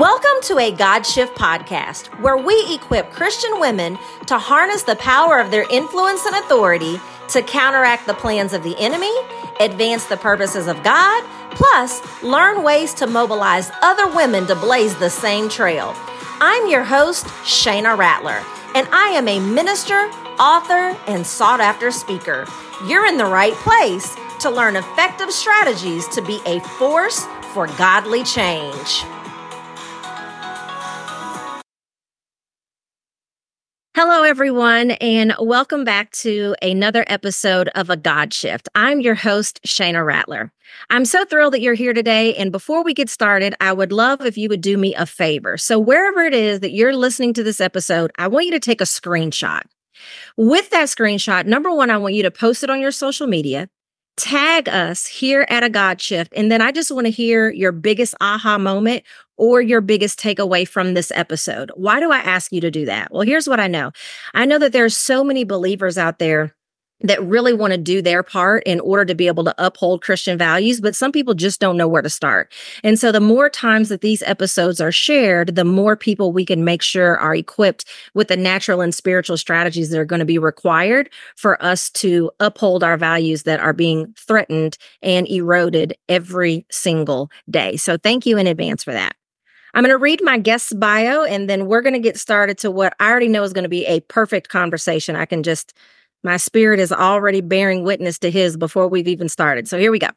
Welcome to a God Shift podcast, where we equip Christian women to harness the power of their influence and authority to counteract the plans of the enemy, advance the purposes of God, plus learn ways to mobilize other women to blaze the same trail. I'm your host, Shayna Rattler, and I am a minister, author, and sought after speaker. You're in the right place to learn effective strategies to be a force for godly change. Hello, everyone, and welcome back to another episode of A God Shift. I'm your host, Shayna Rattler. I'm so thrilled that you're here today. And before we get started, I would love if you would do me a favor. So, wherever it is that you're listening to this episode, I want you to take a screenshot. With that screenshot, number one, I want you to post it on your social media tag us here at a God Shift. And then I just want to hear your biggest aha moment or your biggest takeaway from this episode. Why do I ask you to do that? Well, here's what I know I know that there's so many believers out there that really want to do their part in order to be able to uphold Christian values, but some people just don't know where to start. And so the more times that these episodes are shared, the more people we can make sure are equipped with the natural and spiritual strategies that are going to be required for us to uphold our values that are being threatened and eroded every single day. So thank you in advance for that. I'm going to read my guest's bio and then we're going to get started to what I already know is going to be a perfect conversation. I can just my spirit is already bearing witness to his before we've even started. So here we go.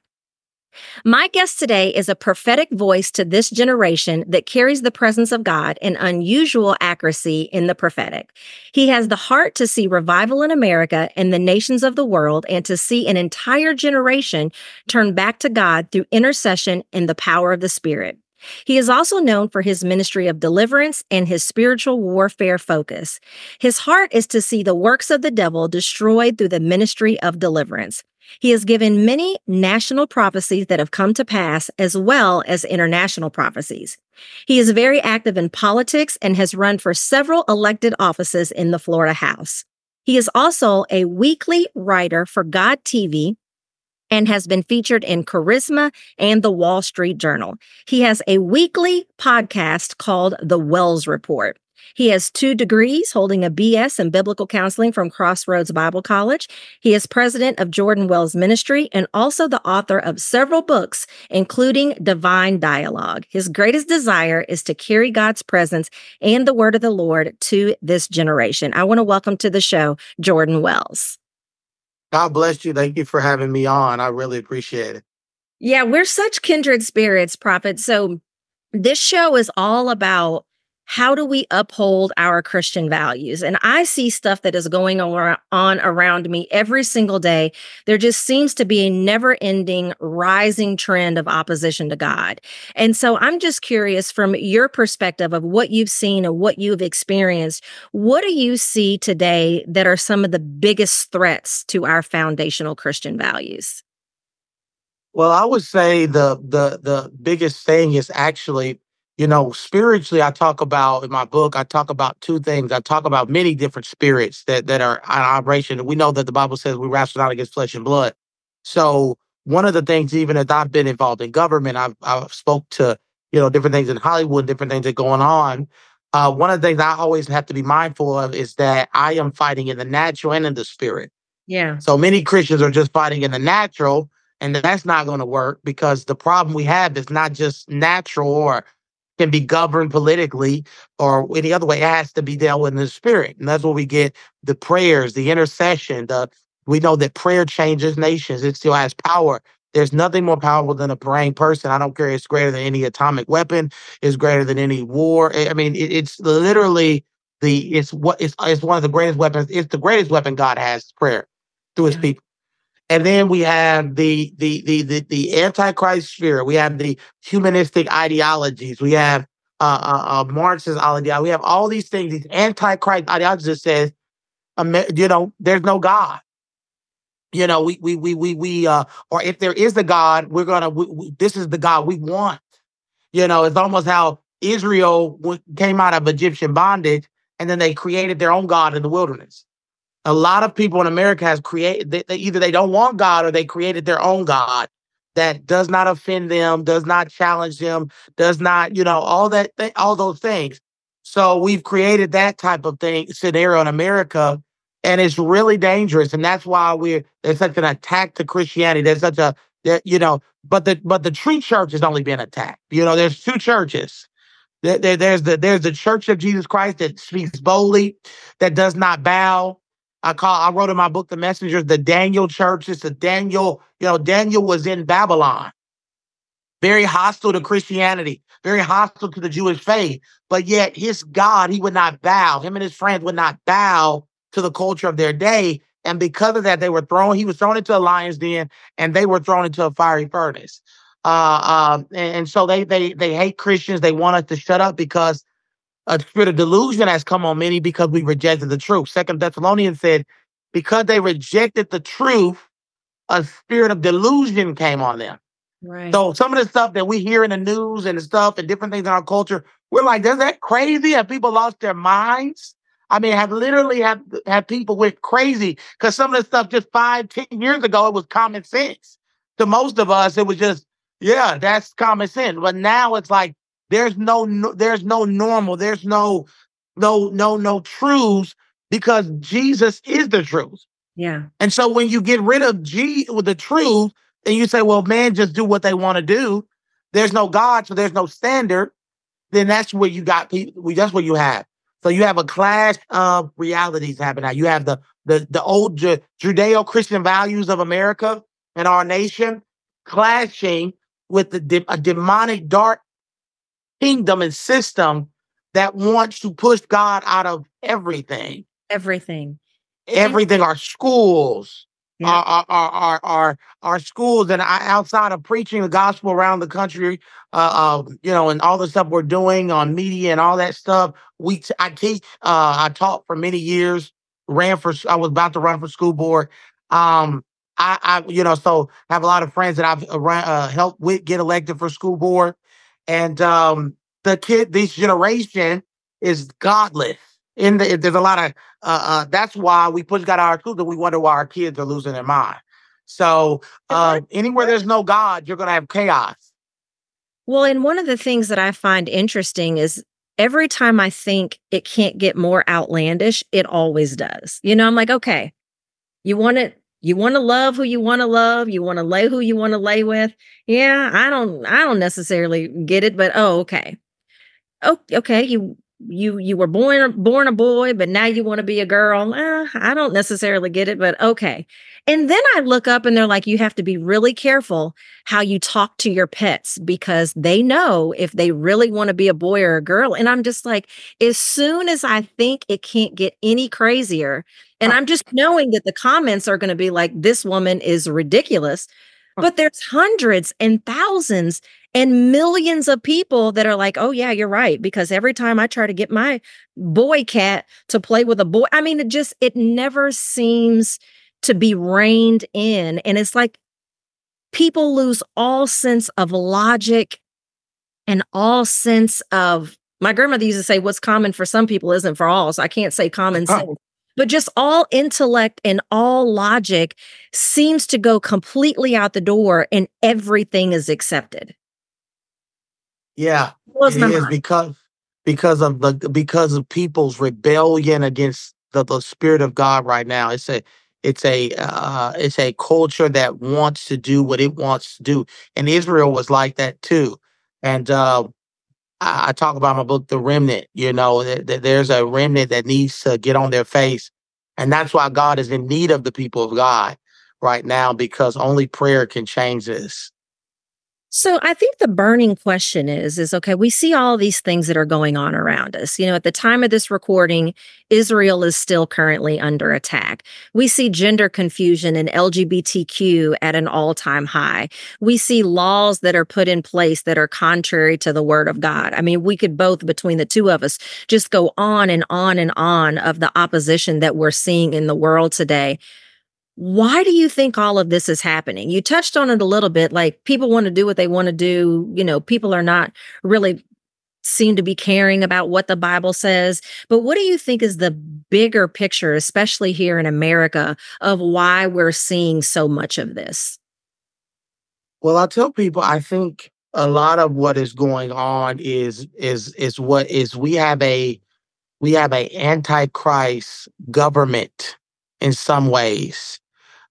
My guest today is a prophetic voice to this generation that carries the presence of God and unusual accuracy in the prophetic. He has the heart to see revival in America and the nations of the world and to see an entire generation turn back to God through intercession and the power of the Spirit. He is also known for his ministry of deliverance and his spiritual warfare focus. His heart is to see the works of the devil destroyed through the ministry of deliverance. He has given many national prophecies that have come to pass, as well as international prophecies. He is very active in politics and has run for several elected offices in the Florida House. He is also a weekly writer for God TV, and has been featured in Charisma and the Wall Street Journal. He has a weekly podcast called The Wells Report. He has two degrees, holding a BS in biblical counseling from Crossroads Bible College. He is president of Jordan Wells Ministry and also the author of several books, including Divine Dialogue. His greatest desire is to carry God's presence and the word of the Lord to this generation. I want to welcome to the show Jordan Wells. God bless you. Thank you for having me on. I really appreciate it. Yeah, we're such kindred spirits, Prophet. So, this show is all about how do we uphold our Christian values? And I see stuff that is going on around me every single day. There just seems to be a never ending rising trend of opposition to God. And so I'm just curious from your perspective of what you've seen and what you've experienced, what do you see today that are some of the biggest threats to our foundational Christian values? Well, I would say the the the biggest thing is actually you know, spiritually, I talk about in my book, I talk about two things. I talk about many different spirits that, that are in operation. We know that the Bible says we wrestle not against flesh and blood. So one of the things, even as I've been involved in government, I've, I've spoke to, you know, different things in Hollywood, different things that are going on. Uh, one of the things I always have to be mindful of is that I am fighting in the natural and in the spirit. Yeah. So many Christians are just fighting in the natural, and that's not going to work because the problem we have is not just natural or can be governed politically or any other way. It has to be dealt with in the spirit. And that's where we get the prayers, the intercession. The we know that prayer changes nations. It still has power. There's nothing more powerful than a praying person. I don't care. It's greater than any atomic weapon. It's greater than any war. I mean, it, it's literally the it's what it's it's one of the greatest weapons. It's the greatest weapon God has. Prayer through His yeah. people. And then we have the the the the, the antichrist spirit. We have the humanistic ideologies. We have uh, uh, uh Marxist ideology. We have all these things. These antichrist ideologies that says, you know, there's no God. You know, we we we we we uh, or if there is a God, we're gonna. We, we, this is the God we want. You know, it's almost how Israel came out of Egyptian bondage, and then they created their own God in the wilderness a lot of people in America has created they, they, either they don't want God or they created their own God. that does not offend them, does not challenge them, does not, you know, all that, th- all those things. So we've created that type of thing scenario in America, and it's really dangerous. And that's why we're there's such an attack to Christianity. There's such a, you know, but the but the true church has only been attacked. You know, there's two churches. There, there, there's the there's the Church of Jesus Christ that speaks boldly, that does not bow. I call I wrote in my book The Messengers the Daniel Church. It's the Daniel. You know, Daniel was in Babylon, very hostile to Christianity, very hostile to the Jewish faith. But yet his God, he would not bow. Him and his friends would not bow to the culture of their day. And because of that, they were thrown, he was thrown into a lion's den and they were thrown into a fiery furnace. Uh, um, and, and, so they they they hate Christians. They want us to shut up because a spirit of delusion has come on many because we rejected the truth. Second Thessalonians said, because they rejected the truth, a spirit of delusion came on them. Right. So some of the stuff that we hear in the news and the stuff and different things in our culture, we're like, is that crazy? Have people lost their minds? I mean, have literally had had people went crazy because some of the stuff just five, ten years ago, it was common sense. To most of us, it was just, yeah, that's common sense. But now it's like there's no, no there's no normal, there's no, no, no, no truths because Jesus is the truth. Yeah. And so when you get rid of G with the truth, and you say, well, man, just do what they want to do. There's no God, so there's no standard. Then that's where you got people. That's what you have. So you have a clash of realities happening. Now you have the the the old Ju- Judeo-Christian values of America and our nation clashing with the de- a demonic dark kingdom and system that wants to push God out of everything. Everything. Everything. Our schools, yeah. our, our, our, our, our schools and outside of preaching the gospel around the country, uh, uh, you know, and all the stuff we're doing on media and all that stuff. We, t- I teach, uh, I taught for many years, ran for, I was about to run for school board. Um, I, I, you know, so have a lot of friends that I've uh, uh, helped with get elected for school board. And um, the kid, this generation is godless in the there's a lot of uh, uh that's why we push God our schools and we wonder why our kids are losing their mind. So uh, anywhere there's no God, you're gonna have chaos. Well, and one of the things that I find interesting is every time I think it can't get more outlandish, it always does. You know, I'm like, okay, you want it, you want to love who you want to love, you want to lay who you want to lay with. Yeah, I don't, I don't necessarily get it, but oh, okay. Oh, okay. You you you were born born a boy but now you want to be a girl. Eh, i don't necessarily get it but okay. And then i look up and they're like you have to be really careful how you talk to your pets because they know if they really want to be a boy or a girl. And i'm just like as soon as i think it can't get any crazier and i'm just knowing that the comments are going to be like this woman is ridiculous but there's hundreds and thousands and millions of people that are like, oh, yeah, you're right. Because every time I try to get my boy cat to play with a boy, I mean, it just, it never seems to be reined in. And it's like people lose all sense of logic and all sense of, my grandmother used to say, what's common for some people isn't for all. So I can't say common sense. Oh. But just all intellect and all logic seems to go completely out the door and everything is accepted. Yeah, it is because because of the because of people's rebellion against the, the spirit of God right now. It's a it's a uh, it's a culture that wants to do what it wants to do, and Israel was like that too. And uh, I, I, talk about my book, The Remnant. You know, that, that there's a remnant that needs to get on their face, and that's why God is in need of the people of God right now because only prayer can change this. So I think the burning question is is okay, we see all these things that are going on around us. You know, at the time of this recording, Israel is still currently under attack. We see gender confusion and LGBTQ at an all-time high. We see laws that are put in place that are contrary to the word of God. I mean, we could both between the two of us just go on and on and on of the opposition that we're seeing in the world today why do you think all of this is happening? You touched on it a little bit like people want to do what they want to do. You know, people are not really seem to be caring about what the Bible says. But what do you think is the bigger picture, especially here in America, of why we're seeing so much of this? Well, I tell people I think a lot of what is going on is is is what is we have a we have a antichrist government in some ways.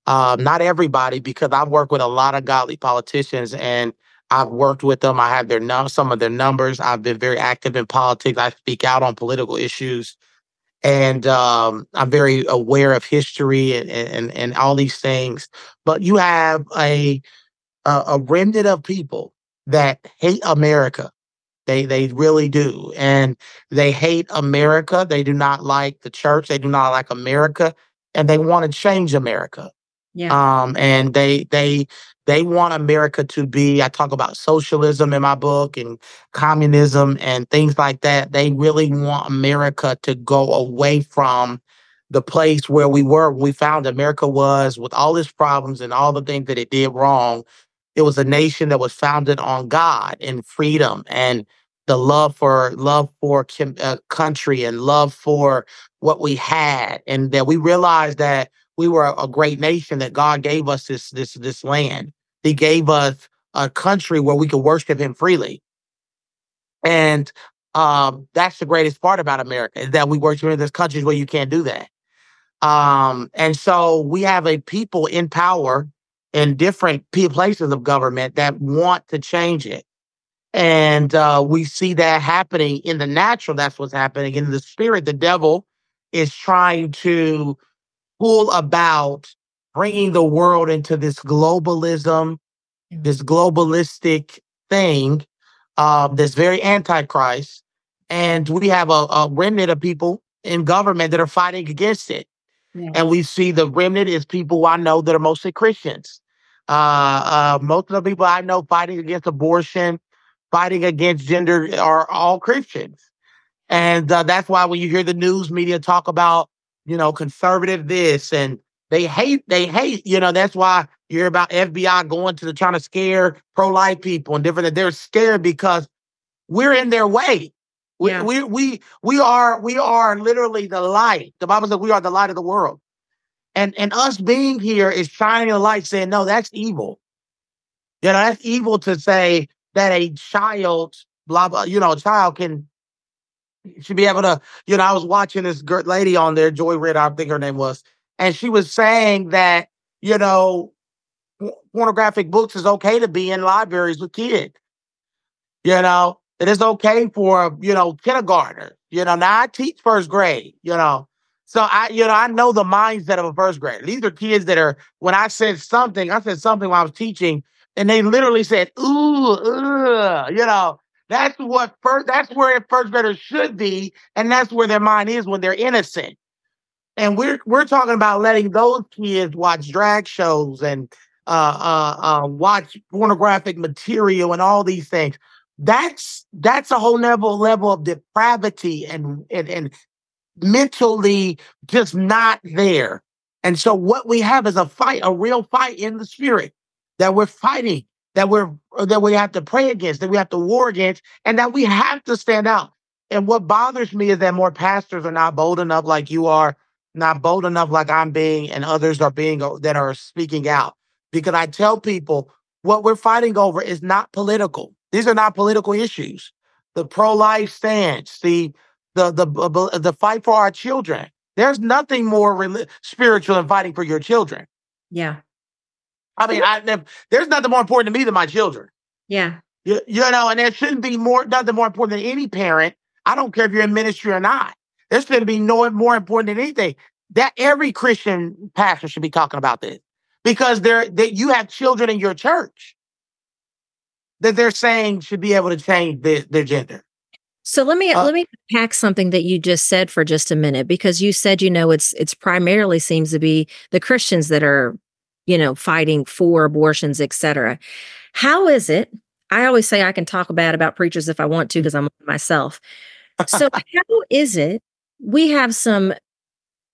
Um, not everybody, because I've worked with a lot of godly politicians and I've worked with them. I have their num- some of their numbers. I've been very active in politics. I speak out on political issues, and um, I'm very aware of history and, and and all these things. But you have a a, a remnant of people that hate America. They they really do, and they hate America. They do not like the church. They do not like America, and they want to change America. Yeah. Um, and they they they want America to be. I talk about socialism in my book and communism and things like that. They really want America to go away from the place where we were. We found America was with all its problems and all the things that it did wrong. It was a nation that was founded on God and freedom and the love for love for uh, country and love for what we had, and that we realized that we were a great nation that God gave us this this this land. He gave us a country where we could worship Him freely, and um, that's the greatest part about America is that we worship in this countries where you can't do that. Um, and so we have a people in power in different places of government that want to change it. And uh, we see that happening in the natural. That's what's happening in the spirit. The devil is trying to pull about bringing the world into this globalism, this globalistic thing uh, that's very antichrist. And we have a, a, remnant of people in government that are fighting against it. Yeah. And we see the remnant is people I know that are mostly Christians. Uh, uh, most of the people I know fighting against abortion, fighting against gender are all Christians. And uh, that's why when you hear the news media talk about, you know, conservative this and they hate, they hate, you know, that's why you hear about FBI going to the trying to scare pro-life people and different, that they're scared because we're in their way. We, yeah. we, we, we are, we are literally the light. The Bible says we are the light of the world. And, and us being here is shining a light saying, no, that's evil. You know, that's evil to say, that a child, blah blah, you know, a child can should be able to, you know, I was watching this girl, lady on there, Joy Ritter, I think her name was, and she was saying that, you know, pornographic books is okay to be in libraries with kids. You know, it is okay for, you know, kindergartner. You know, now I teach first grade, you know. So I, you know, I know the mindset of a first grader. These are kids that are, when I said something, I said something while I was teaching and they literally said, "Ooh, ugh," you know. That's what first. That's where first graders should be, and that's where their mind is when they're innocent. And we're we're talking about letting those kids watch drag shows and uh, uh, uh, watch pornographic material and all these things. That's that's a whole level level of depravity and and, and mentally just not there. And so what we have is a fight, a real fight in the spirit that we're fighting, that we're that we have to pray against, that we have to war against, and that we have to stand out. And what bothers me is that more pastors are not bold enough like you are, not bold enough like I'm being, and others are being uh, that are speaking out. Because I tell people what we're fighting over is not political. These are not political issues. The pro-life stance, the the the the, the fight for our children. There's nothing more spiritual than fighting for your children. Yeah. I mean, I, there's nothing more important to me than my children. Yeah. You, you know, and there shouldn't be more nothing more important than any parent. I don't care if you're in ministry or not. There shouldn't be no more important than anything. That every Christian pastor should be talking about this because they're that you have children in your church that they're saying should be able to change their, their gender. So let me uh, let me pack something that you just said for just a minute because you said you know it's it's primarily seems to be the Christians that are you know, fighting for abortions, etc. How is it? I always say I can talk bad about preachers if I want to because I'm myself. So how is it we have some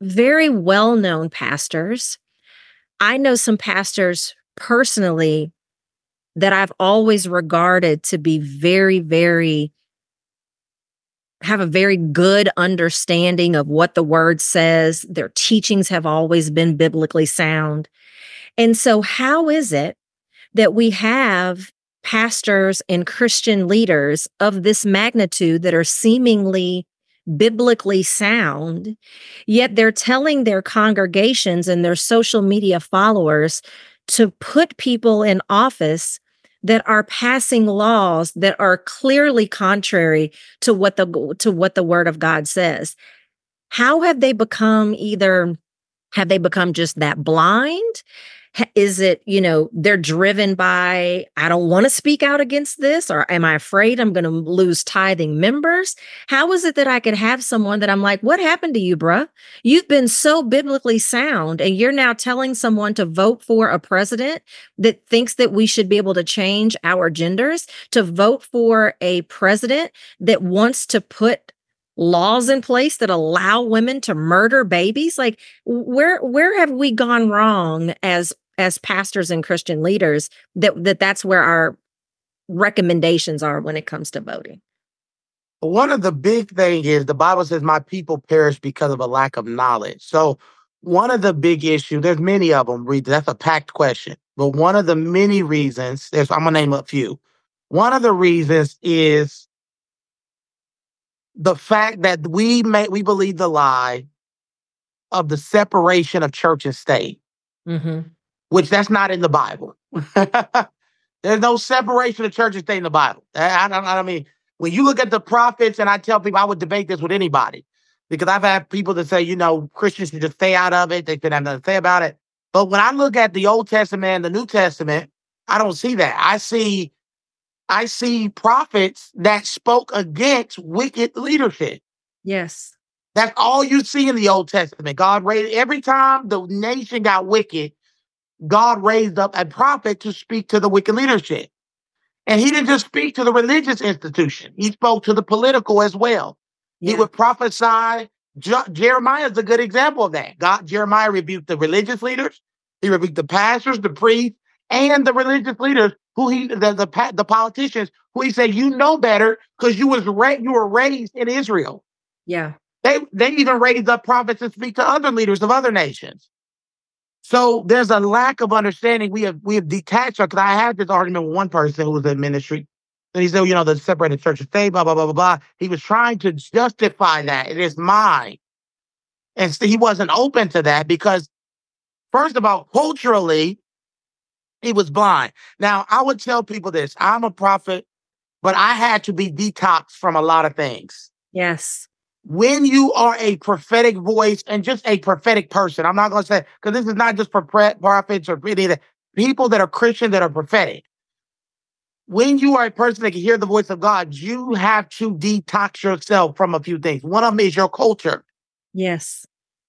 very well-known pastors. I know some pastors personally that I've always regarded to be very very have a very good understanding of what the word says. Their teachings have always been biblically sound. And so, how is it that we have pastors and Christian leaders of this magnitude that are seemingly biblically sound, yet they're telling their congregations and their social media followers to put people in office that are passing laws that are clearly contrary to what the to what the word of God says. How have they become either have they become just that blind? Is it, you know, they're driven by, I don't want to speak out against this, or am I afraid I'm going to lose tithing members? How is it that I could have someone that I'm like, what happened to you, bruh? You've been so biblically sound, and you're now telling someone to vote for a president that thinks that we should be able to change our genders, to vote for a president that wants to put laws in place that allow women to murder babies like where where have we gone wrong as as pastors and christian leaders that that that's where our recommendations are when it comes to voting. One of the big things is the bible says my people perish because of a lack of knowledge. So one of the big issues there's many of them read that's a packed question. But one of the many reasons there's i'm gonna name a few. One of the reasons is the fact that we may we believe the lie of the separation of church and state, mm-hmm. Which that's not in the Bible. There's no separation of church and state in the Bible. I, I, I mean, when you look at the prophets, and I tell people I would debate this with anybody because I've had people that say, you know, Christians should just stay out of it. They should have nothing to say about it. But when I look at the Old Testament and the New Testament, I don't see that. I see I see prophets that spoke against wicked leadership. Yes. That's all you see in the Old Testament. God raised every time the nation got wicked, God raised up a prophet to speak to the wicked leadership. And he didn't just speak to the religious institution, he spoke to the political as well. Yeah. He would prophesy. Je- Jeremiah is a good example of that. God, Jeremiah rebuked the religious leaders, he rebuked the pastors, the priests, and the religious leaders who he the the, the politicians who he said you know better because you was ra- you were raised in Israel. Yeah. They they even raised up prophets to speak to other leaders of other nations. So there's a lack of understanding. We have we have detached because I had this argument with one person who was in ministry. And he said, you know, the separated church and state, blah, blah, blah, blah, blah. He was trying to justify that. It is mine. And so he wasn't open to that because, first of all, culturally, he was blind. Now, I would tell people this I'm a prophet, but I had to be detoxed from a lot of things. Yes. When you are a prophetic voice and just a prophetic person, I'm not going to say, because this is not just for prophets or any that, people that are Christian that are prophetic. When you are a person that can hear the voice of God, you have to detox yourself from a few things. One of them is your culture. Yes.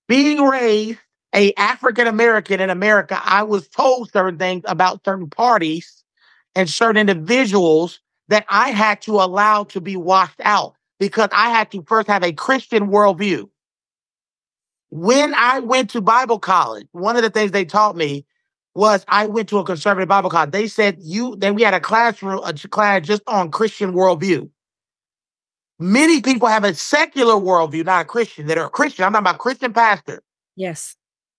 Being raised a African American in America, I was told certain things about certain parties and certain individuals that I had to allow to be washed out because I had to first have a Christian worldview. When I went to Bible college, one of the things they taught me was I went to a conservative Bible college. They said you then we had a classroom, a class just on Christian worldview. Many people have a secular worldview, not a Christian, that are Christian. I'm talking about Christian pastor. Yes.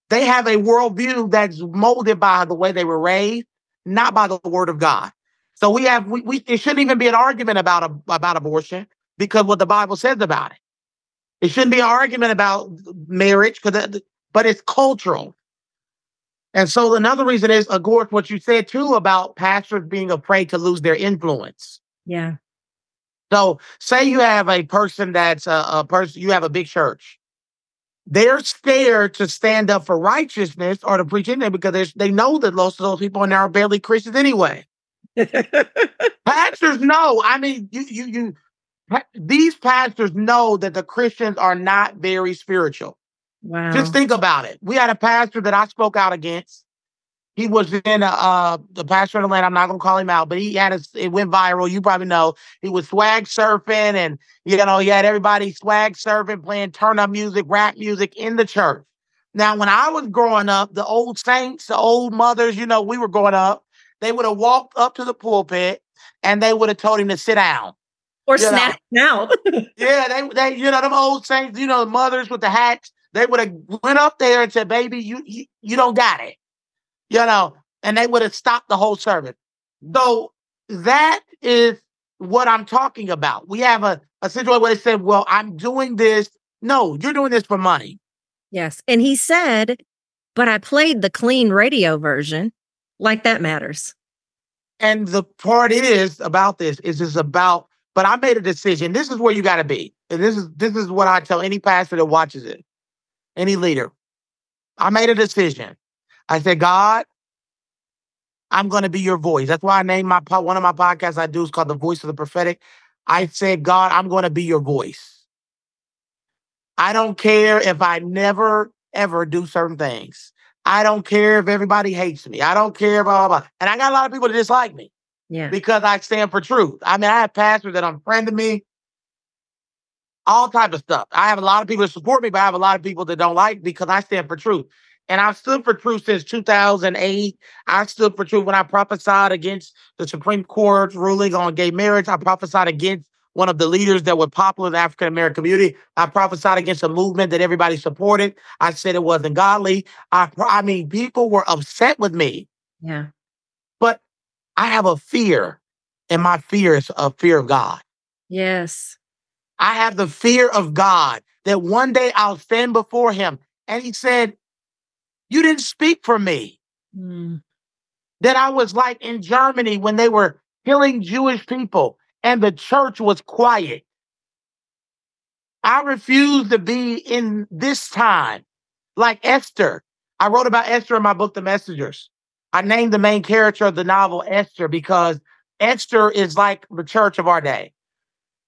They have a worldview that's molded by the way they were raised, not by the word of God. So we have we, we it shouldn't even be an argument about a, about abortion because what the Bible says about it. It shouldn't be an argument about marriage because but it's cultural. And so another reason is, of course, what you said too about pastors being afraid to lose their influence. Yeah. So say you have a person that's a, a person, you have a big church they're scared to stand up for righteousness or to preach in there because they know that most of those people are barely Christians anyway. pastors know. I mean, you, you, you, these pastors know that the Christians are not very spiritual. Wow. Just think about it. We had a pastor that I spoke out against he was in uh the pastor the land. I'm not gonna call him out, but he had a, it went viral. You probably know he was swag surfing, and you know he had everybody swag surfing, playing turn up music, rap music in the church. Now, when I was growing up, the old saints, the old mothers, you know, we were growing up. They would have walked up to the pulpit and they would have told him to sit down or snap out. yeah, they they you know them old saints, you know, the mothers with the hats. They would have went up there and said, "Baby, you you, you don't got it." you know, and they would have stopped the whole service. So that is what I'm talking about. We have a, a situation where they said, Well, I'm doing this. No, you're doing this for money. Yes. And he said, But I played the clean radio version. Like that matters. And the part is about this is it's about, but I made a decision. This is where you got to be. And this is this is what I tell any pastor that watches it, any leader. I made a decision. I said, God, I'm going to be your voice. That's why I named my one of my podcasts I do is called The Voice of the Prophetic. I said, God, I'm going to be your voice. I don't care if I never ever do certain things. I don't care if everybody hates me. I don't care, blah, blah, blah. And I got a lot of people that dislike me. Yeah. Because I stand for truth. I mean, I have pastors that unfriended me, all type of stuff. I have a lot of people that support me, but I have a lot of people that don't like because I stand for truth. And I've stood for truth since 2008. I stood for truth when I prophesied against the Supreme Court's ruling on gay marriage. I prophesied against one of the leaders that were popular in the African American community. I prophesied against a movement that everybody supported. I said it wasn't godly. I, I mean, people were upset with me. Yeah. I have a fear, and my fear is a fear of God. Yes. I have the fear of God that one day I'll stand before Him. And He said, you didn't speak for me. Mm. That I was like in Germany when they were killing Jewish people and the church was quiet. I refuse to be in this time like Esther. I wrote about Esther in my book, The Messengers. I named the main character of the novel Esther because Esther is like the church of our day.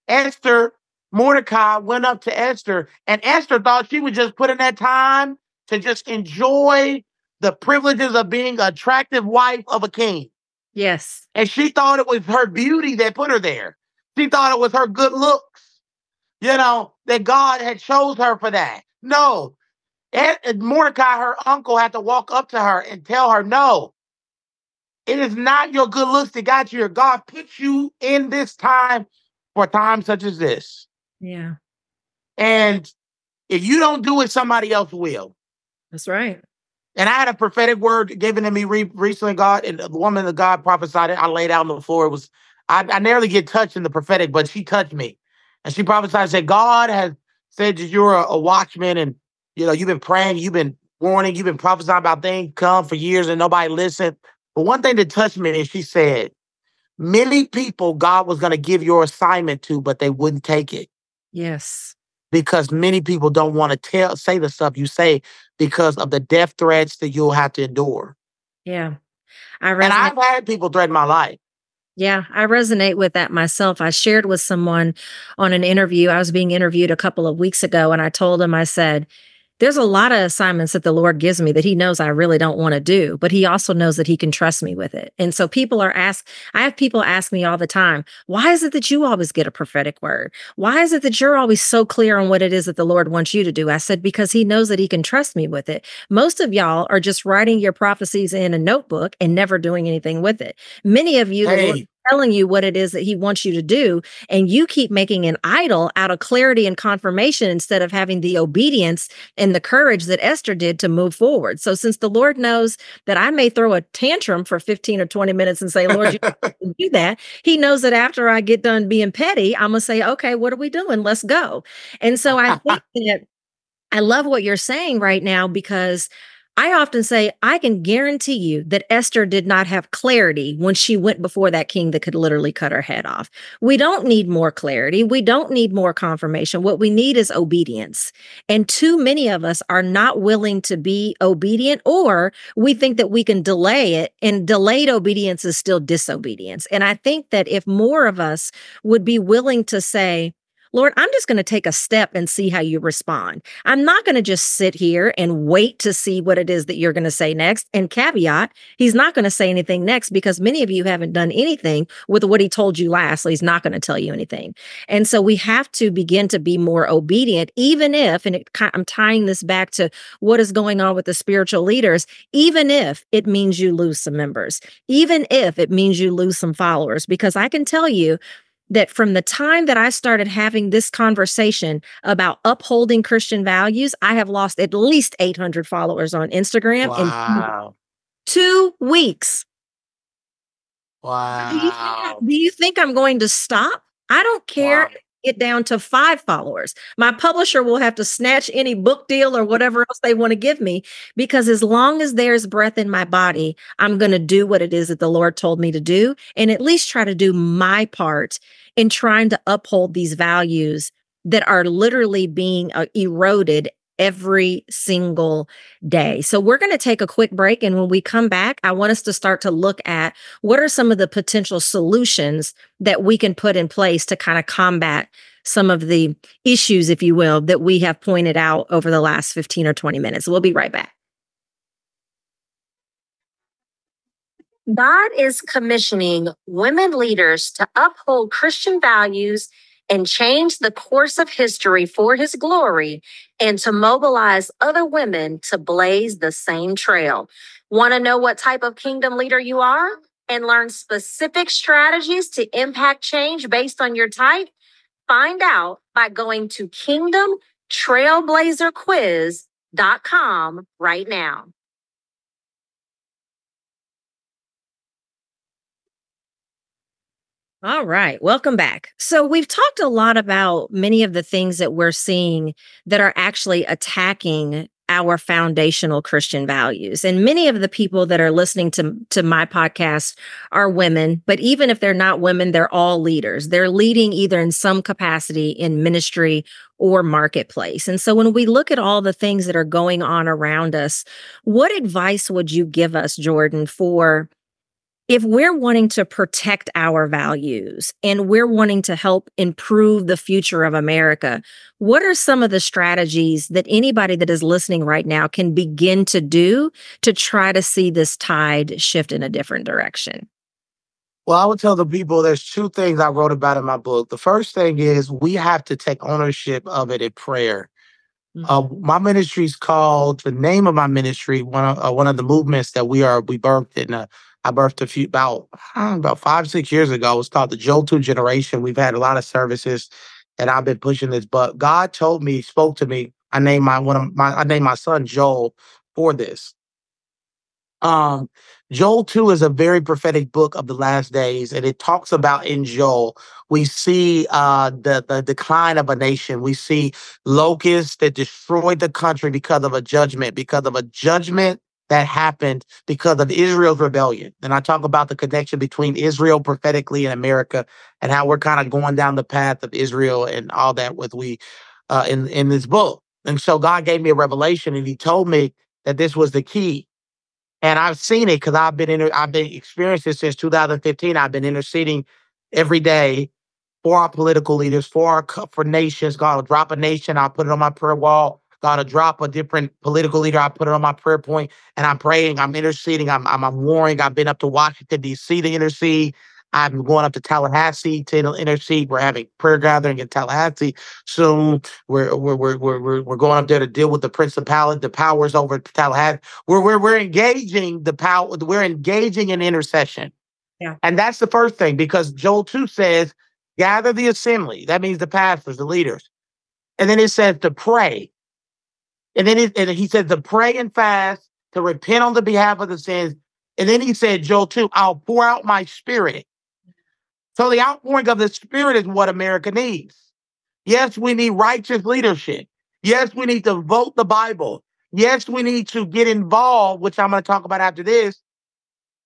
Esther, Mordecai went up to Esther, and Esther thought she would just put in that time to just enjoy the privileges of being an attractive wife of a king. Yes. And she thought it was her beauty that put her there. She thought it was her good looks, you know, that God had chose her for that. No. And Mordecai, her uncle, had to walk up to her and tell her, no, it is not your good looks that got you here. God put you in this time for times such as this. Yeah. And if you don't do it, somebody else will. That's right. And I had a prophetic word given to me re- recently, God, and the woman of God prophesied it. I laid out on the floor. It was, I, I nearly get touched in the prophetic, but she touched me. And she prophesied, said, God has said that you're a, a watchman and, you know, you've been praying, you've been warning, you've been prophesying about things come for years and nobody listened. But one thing that touched me is she said, many people God was going to give your assignment to, but they wouldn't take it. Yes because many people don't want to tell say the stuff you say because of the death threats that you'll have to endure. Yeah. I resonate. And I've had people threaten my life. Yeah, I resonate with that myself. I shared with someone on an interview. I was being interviewed a couple of weeks ago, and I told him, I said, there's a lot of assignments that the Lord gives me that He knows I really don't want to do, but He also knows that He can trust me with it. And so people are asked, I have people ask me all the time, why is it that you always get a prophetic word? Why is it that you're always so clear on what it is that the Lord wants you to do? I said, because He knows that He can trust me with it. Most of y'all are just writing your prophecies in a notebook and never doing anything with it. Many of you, hey telling you what it is that he wants you to do and you keep making an idol out of clarity and confirmation instead of having the obedience and the courage that Esther did to move forward. So since the Lord knows that I may throw a tantrum for 15 or 20 minutes and say, Lord, you do that, he knows that after I get done being petty, I'm going to say, okay, what are we doing? Let's go. And so I think that I love what you're saying right now because I often say, I can guarantee you that Esther did not have clarity when she went before that king that could literally cut her head off. We don't need more clarity. We don't need more confirmation. What we need is obedience. And too many of us are not willing to be obedient, or we think that we can delay it, and delayed obedience is still disobedience. And I think that if more of us would be willing to say, Lord, I'm just going to take a step and see how you respond. I'm not going to just sit here and wait to see what it is that you're going to say next. And caveat, he's not going to say anything next because many of you haven't done anything with what he told you last. So he's not going to tell you anything. And so we have to begin to be more obedient, even if, and it, I'm tying this back to what is going on with the spiritual leaders, even if it means you lose some members, even if it means you lose some followers, because I can tell you that from the time that I started having this conversation about upholding Christian values, I have lost at least 800 followers on Instagram wow. in two weeks. Wow. Do you, think, do you think I'm going to stop? I don't care. Wow. Get down to five followers. My publisher will have to snatch any book deal or whatever else they want to give me because as long as there's breath in my body, I'm going to do what it is that the Lord told me to do and at least try to do my part in trying to uphold these values that are literally being uh, eroded every single day. So we're going to take a quick break. And when we come back, I want us to start to look at what are some of the potential solutions that we can put in place to kind of combat some of the issues, if you will, that we have pointed out over the last 15 or 20 minutes. We'll be right back. God is commissioning women leaders to uphold Christian values and change the course of history for his glory and to mobilize other women to blaze the same trail. Want to know what type of kingdom leader you are and learn specific strategies to impact change based on your type? Find out by going to kingdomtrailblazerquiz.com right now. All right, welcome back. So, we've talked a lot about many of the things that we're seeing that are actually attacking our foundational Christian values. And many of the people that are listening to, to my podcast are women, but even if they're not women, they're all leaders. They're leading either in some capacity in ministry or marketplace. And so when we look at all the things that are going on around us, what advice would you give us, Jordan, for if we're wanting to protect our values and we're wanting to help improve the future of America, what are some of the strategies that anybody that is listening right now can begin to do to try to see this tide shift in a different direction? Well, I would tell the people there's two things I wrote about in my book. The first thing is we have to take ownership of it in prayer. Mm-hmm. Uh, my ministry is called the name of my ministry. One of uh, one of the movements that we are we birthed in a I birthed a few about about five six years ago. It's called the Joel Two Generation. We've had a lot of services, and I've been pushing this. But God told me, spoke to me. I named my one of my I named my son Joel for this. Um, Joel 2 is a very prophetic book of the last days, and it talks about in Joel, we see uh, the, the decline of a nation. We see locusts that destroyed the country because of a judgment, because of a judgment that happened because of Israel's rebellion. And I talk about the connection between Israel prophetically and America and how we're kind of going down the path of Israel and all that with we uh, in in this book. And so God gave me a revelation and he told me that this was the key. And I've seen it because I've been in I've been experiencing since 2015. I've been interceding every day for our political leaders, for our for nations. God will drop a nation, I'll put it on my prayer wall God to drop a different political leader. I put it on my prayer point and I'm praying, I'm interceding, I'm, I'm, I'm warring. I've been up to Washington, D.C. to intercede. I'm going up to Tallahassee to intercede. We're having prayer gathering in Tallahassee soon. We're we're we're we're we're going up there to deal with the principality, the powers over Tallahassee. We're we're we're engaging the power. We're engaging in intercession. Yeah, and that's the first thing because Joel two says, gather the assembly. That means the pastors, the leaders, and then it says to pray. And then it, and he said to pray and fast, to repent on the behalf of the sins. And then he said, Joel 2, I'll pour out my spirit. So the outpouring of the spirit is what America needs. Yes, we need righteous leadership. Yes, we need to vote the Bible. Yes, we need to get involved, which I'm going to talk about after this.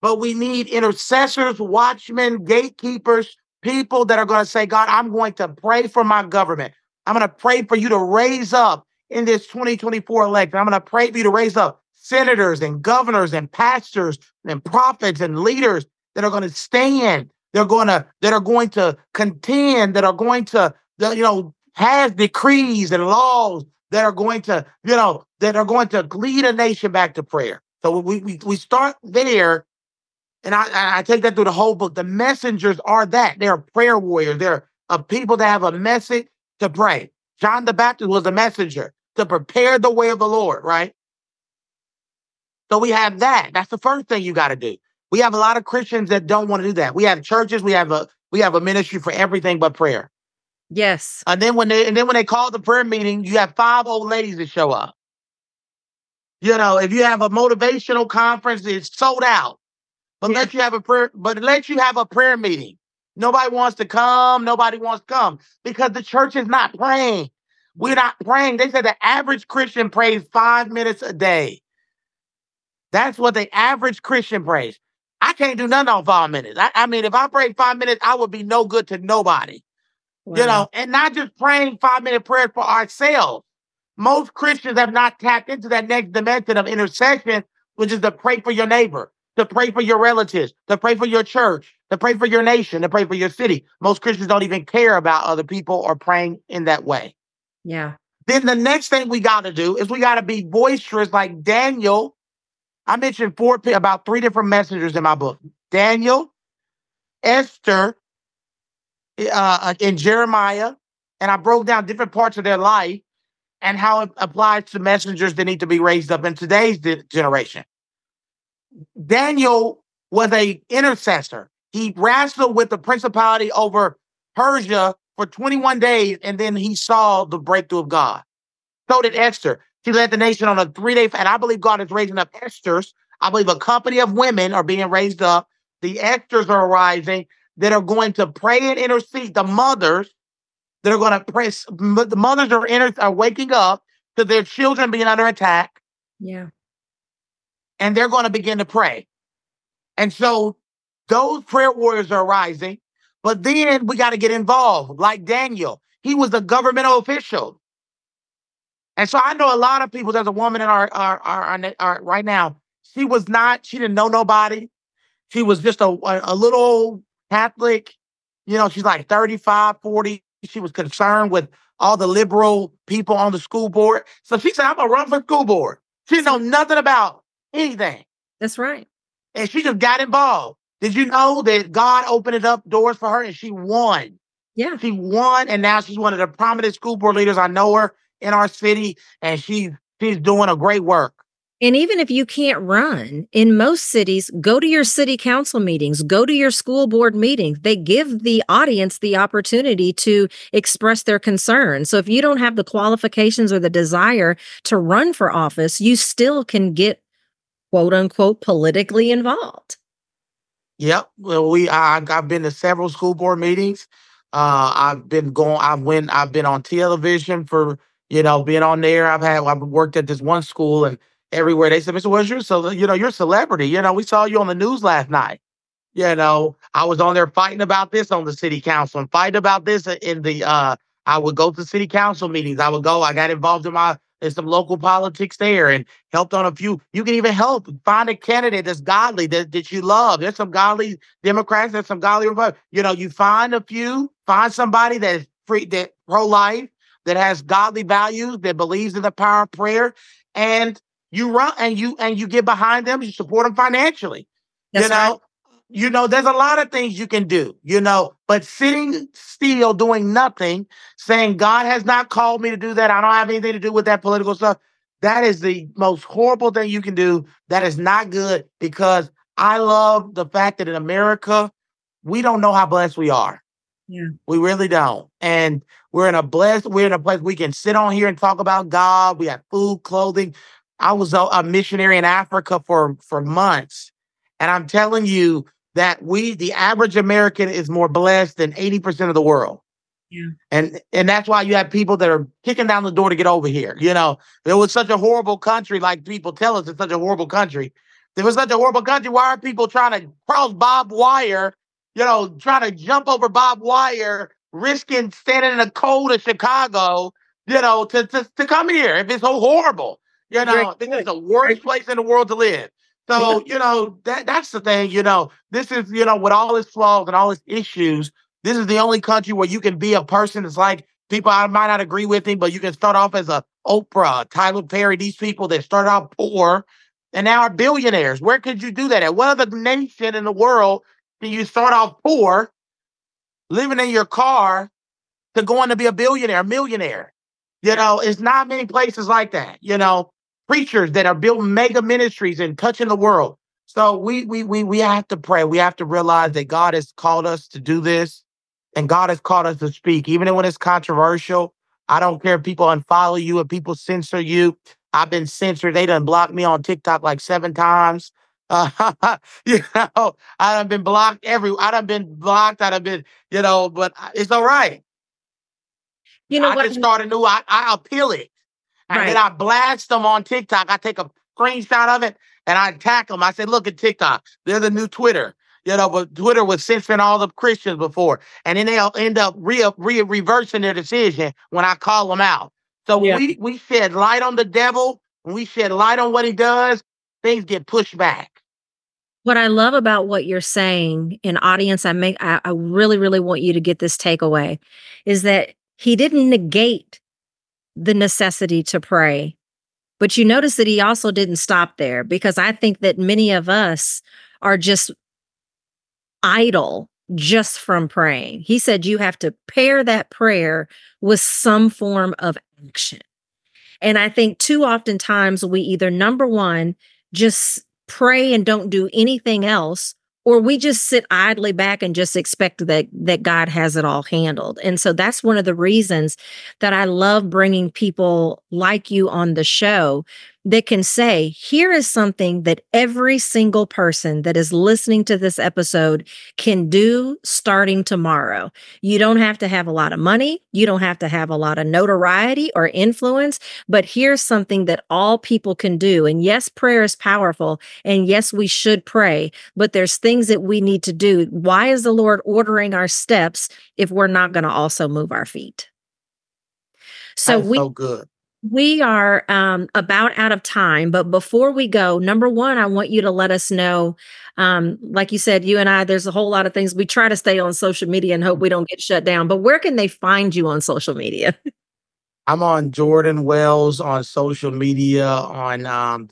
But we need intercessors, watchmen, gatekeepers, people that are going to say, God, I'm going to pray for my government. I'm going to pray for you to raise up in this 2024 election. I'm going to pray for you to raise up senators and governors and pastors and prophets and leaders that are going to stand. They're going to that are going to contend. That are going to you know have decrees and laws that are going to you know that are going to lead a nation back to prayer. So we we, we start there. And I, I take that through the whole book. The messengers are that. They're prayer warriors. They're a people that have a message to pray. John the Baptist was a messenger to prepare the way of the Lord, right? So we have that. That's the first thing you got to do. We have a lot of Christians that don't want to do that. We have churches, we have a we have a ministry for everything but prayer. Yes. And then when they and then when they call the prayer meeting, you have five old ladies that show up. You know, if you have a motivational conference, it's sold out. but yeah. let you have a prayer, but let you have a prayer meeting. Nobody wants to come. Nobody wants to come because the church is not praying. We're not praying. They said the average Christian prays five minutes a day. That's what the average Christian prays. I can't do nothing on five minutes. I, I mean, if I prayed five minutes, I would be no good to nobody. Wow. You know, and not just praying five minute prayers for ourselves. Most Christians have not tapped into that next dimension of intercession, which is to pray for your neighbor, to pray for your relatives, to pray for your church, to pray for your nation, to pray for your city. Most Christians don't even care about other people or praying in that way. Yeah. Then the next thing we got to do is we got to be boisterous like Daniel. I mentioned four about three different messengers in my book. Daniel, Esther, uh, in Jeremiah, and I broke down different parts of their life and how it applies to messengers that need to be raised up in today's generation. Daniel was a intercessor. He wrestled with the principality over Persia for 21 days, and then he saw the breakthrough of God. So did Esther. She led the nation on a three-day, and I believe God is raising up Esther's. I believe a company of women are being raised up. The Esther's are arising that are going to pray and intercede. The mothers that are going to pray. The mothers are, inter- are waking up to their children being under attack. Yeah. And they're going to begin to pray. And so those prayer warriors are rising. But then we got to get involved, like Daniel. He was a governmental official. And so I know a lot of people. There's a woman in our, our, our, our, our right now. She was not, she didn't know nobody. She was just a, a, a little Catholic. You know, she's like 35, 40. She was concerned with all the liberal people on the school board. So she said, I'm going to run for school board. She didn't know nothing about anything. That's right. And she just got involved. Did you know that God opened up doors for her and she won? Yeah. She won. And now she's one of the prominent school board leaders. I know her in our city and she, she's doing a great work. And even if you can't run in most cities, go to your city council meetings, go to your school board meetings. They give the audience the opportunity to express their concerns. So if you don't have the qualifications or the desire to run for office, you still can get quote unquote politically involved. Yep. Well, we I, I've been to several school board meetings. Uh, I've been going. I've went. I've been on television for you know being on there. I've had. I've worked at this one school and everywhere. They said, Mr. What's your so you know, you're a celebrity. You know, we saw you on the news last night. You know, I was on there fighting about this on the city council and fighting about this in the uh I would go to city council meetings. I would go, I got involved in my in some local politics there and helped on a few. You can even help find a candidate that's godly that, that you love. There's some godly Democrats, there's some godly Republicans. You know, you find a few, find somebody that's free that pro-life, that has godly values, that believes in the power of prayer, and you run and you and you get behind them, you support them financially. That's you know, right. You know, there's a lot of things you can do, you know, but sitting still doing nothing, saying God has not called me to do that. I don't have anything to do with that political stuff. That is the most horrible thing you can do. That is not good because I love the fact that in America, we don't know how blessed we are. Yeah. We really don't. And we're in a blessed, we're in a place we can sit on here and talk about God. We have food, clothing. I was a, a missionary in Africa for for months, and I'm telling you that we, the average American, is more blessed than 80% of the world. Yeah. And and that's why you have people that are kicking down the door to get over here. You know, it was such a horrible country, like people tell us it's such a horrible country. It was such a horrible country. Why are people trying to cross barbed wire? You know, trying to jump over barbed wire, risking standing in the cold of Chicago, you know, to, to, to come here if it's so horrible. You know, this is the worst place in the world to live. So, you know, that that's the thing, you know, this is, you know, with all its flaws and all its issues, this is the only country where you can be a person that's like people I might not agree with him, but you can start off as a Oprah, Tyler Perry, these people that start out poor and now are billionaires. Where could you do that at? What other nation in the world can you start off poor, living in your car, to going to be a billionaire, a millionaire? You know, it's not many places like that. You know, preachers that are building mega ministries and touching the world. So we we we we have to pray. We have to realize that God has called us to do this, and God has called us to speak, even when it's controversial. I don't care if people unfollow you, if people censor you. I've been censored. They done blocked me on TikTok like seven times. Uh, you know, I have been blocked every. I have been blocked. I have been, you know, but it's all right. You know I what? just start a new. I I appeal it, and Right. then I blast them on TikTok. I take a screenshot of it and I attack them. I say, "Look at TikTok. They're the new Twitter." You know, but Twitter was censoring all the Christians before, and then they'll end up re, re reversing their decision when I call them out. So Yeah. we we shed light on the devil. When we shed light on what he does, things get pushed back. What I love about what you're saying, in audience, I make I, I really, really want you to get this takeaway, is that he didn't negate the necessity to pray. But you notice that he also didn't stop there because I think that many of us are just idle just from praying. He said you have to pair that prayer with some form of action. And I think too oftentimes we either number one, just pray and don't do anything else, or we just sit idly back and just expect that that God has it all handled. And so that's one of the reasons that I love bringing people like you on the show that can say, here is something that every single person that is listening to this episode can do starting tomorrow. You don't have to have a lot of money, you don't have to have a lot of notoriety or influence, but here's something that all people can do. And yes, prayer is powerful, and yes, we should pray, but there's things that we need to do. Why is the Lord ordering our steps if we're not going to also move our feet? So we so good. We are um, about out of time, but before we go, number one, I want you to let us know. Um, like you said, you and I, there's a whole lot of things we try to stay on social media and hope we don't get shut down. But where can they find you on social media? I'm on Jordan Wells on social media. On um,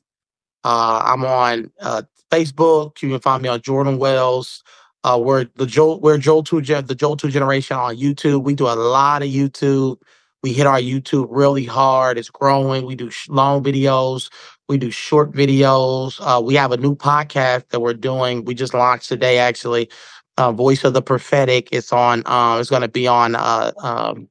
uh, I'm on uh, Facebook. You can find me on Jordan Wells. Uh, we're the Joel. We're Joel two the Joel two generation on YouTube. We do a lot of YouTube. We hit our YouTube really hard. It's growing. We do sh- long videos. We do short videos. Uh, we have a new podcast that we're doing. We just launched today, actually. Uh, Voice of the Prophetic. It's on. Uh, it's going to be on. Uh, um,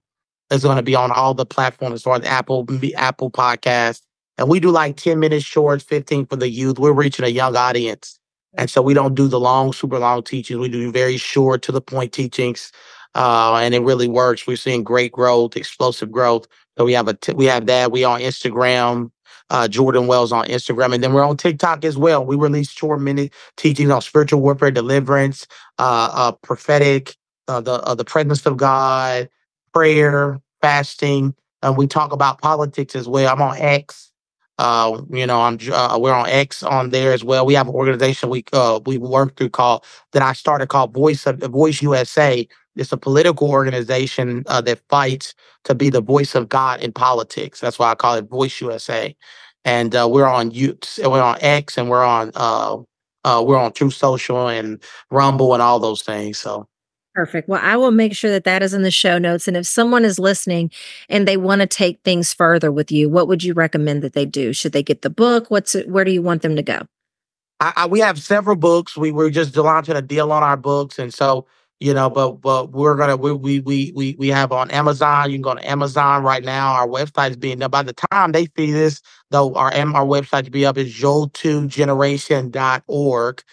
it's going to be on all the platforms as far as Apple Apple Podcast. And we do like 10 minute shorts, 15 for the youth. We're reaching a young audience. And so we don't do the long, super long teachings. We do very short to the point teachings. Uh, and it really works. We're seeing great growth, explosive growth. So we have a t- we have that. We on Instagram, uh, Jordan Wells on Instagram, and then we're on TikTok as well. We release short minute teachings on spiritual warfare, deliverance, uh, uh prophetic, uh, the uh, the presence of God, prayer, fasting. Uh, we talk about politics as well. I'm on X. Uh, you know, I'm uh, we're on X on there as well. We have an organization we uh we work through called that I started called Voice of Voice USA. It's a political organization uh, that fights to be the voice of God in politics. That's why I call it Voice USA. And uh, we're on you we're on X and we're on uh uh we're on Truth Social and Rumble and all those things. So Perfect. Well, I will make sure that that is in the show notes. And if someone is listening and they want to take things further with you, what would you recommend that they do? Should they get the book? What's it, where do you want them to go? I, I, we have several books. We were just launching a deal on our books, and so you know, but but we're gonna we we we we we have on Amazon. You can go to Amazon right now. Our website is being done. By the time they see this, though, our our website to be up is joel2generation.org,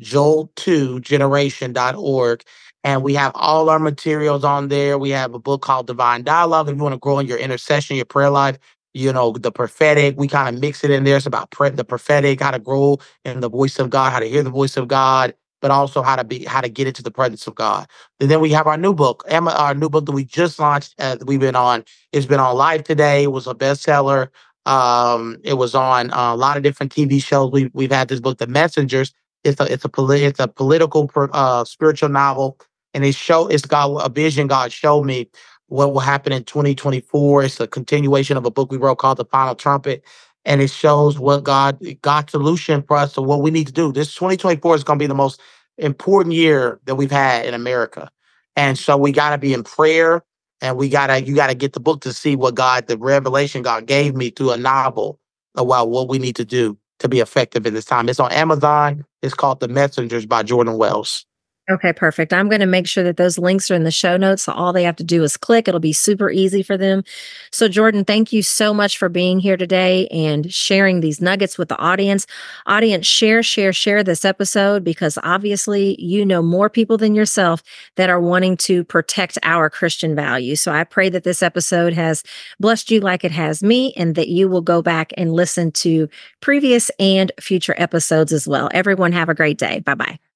joel2generation.org. And we have all our materials on there. We have a book called Divine Dialogue. If you want to grow in your intercession, your prayer life, you know, the prophetic, we kind of mix it in there. It's about pre- the prophetic, how to grow in the voice of God, how to hear the voice of God, but also how to be, how to get into the presence of God. And then we have our new book, Emma, our new book that we just launched. Uh, we've been on, it's been on live today. It was a bestseller. Um, it was on a lot of different TV shows. We, we've had this book, The Messengers. It's a, it's a, poli- it's a political, uh, spiritual novel. And it show, it's God, a vision God showed me what will happen in 2024. It's a continuation of a book we wrote called The Final Trumpet. And it shows what God, God's solution for us to what we need to do. This 2024 is going to be the most important year that we've had in America. And so we got to be in prayer and we got to, you got to get the book to see what God, the revelation God gave me through a novel about what we need to do to be effective in this time. It's on Amazon. It's called The Messengers by Jordan Wells. Okay, perfect. I'm going to make sure that those links are in the show notes. So all they have to do is click. It'll be super easy for them. So, Jordan, thank you so much for being here today and sharing these nuggets with the audience. Audience, share, share, share this episode because obviously you know more people than yourself that are wanting to protect our Christian values. So I pray that this episode has blessed you like it has me and that you will go back and listen to previous and future episodes as well. Everyone, have a great day. Bye bye.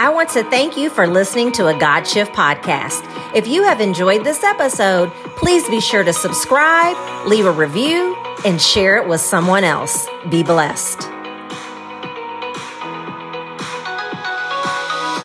I want to thank you for listening to a God Shift podcast. If you have enjoyed this episode, please be sure to subscribe, leave a review, and share it with someone else. Be blessed.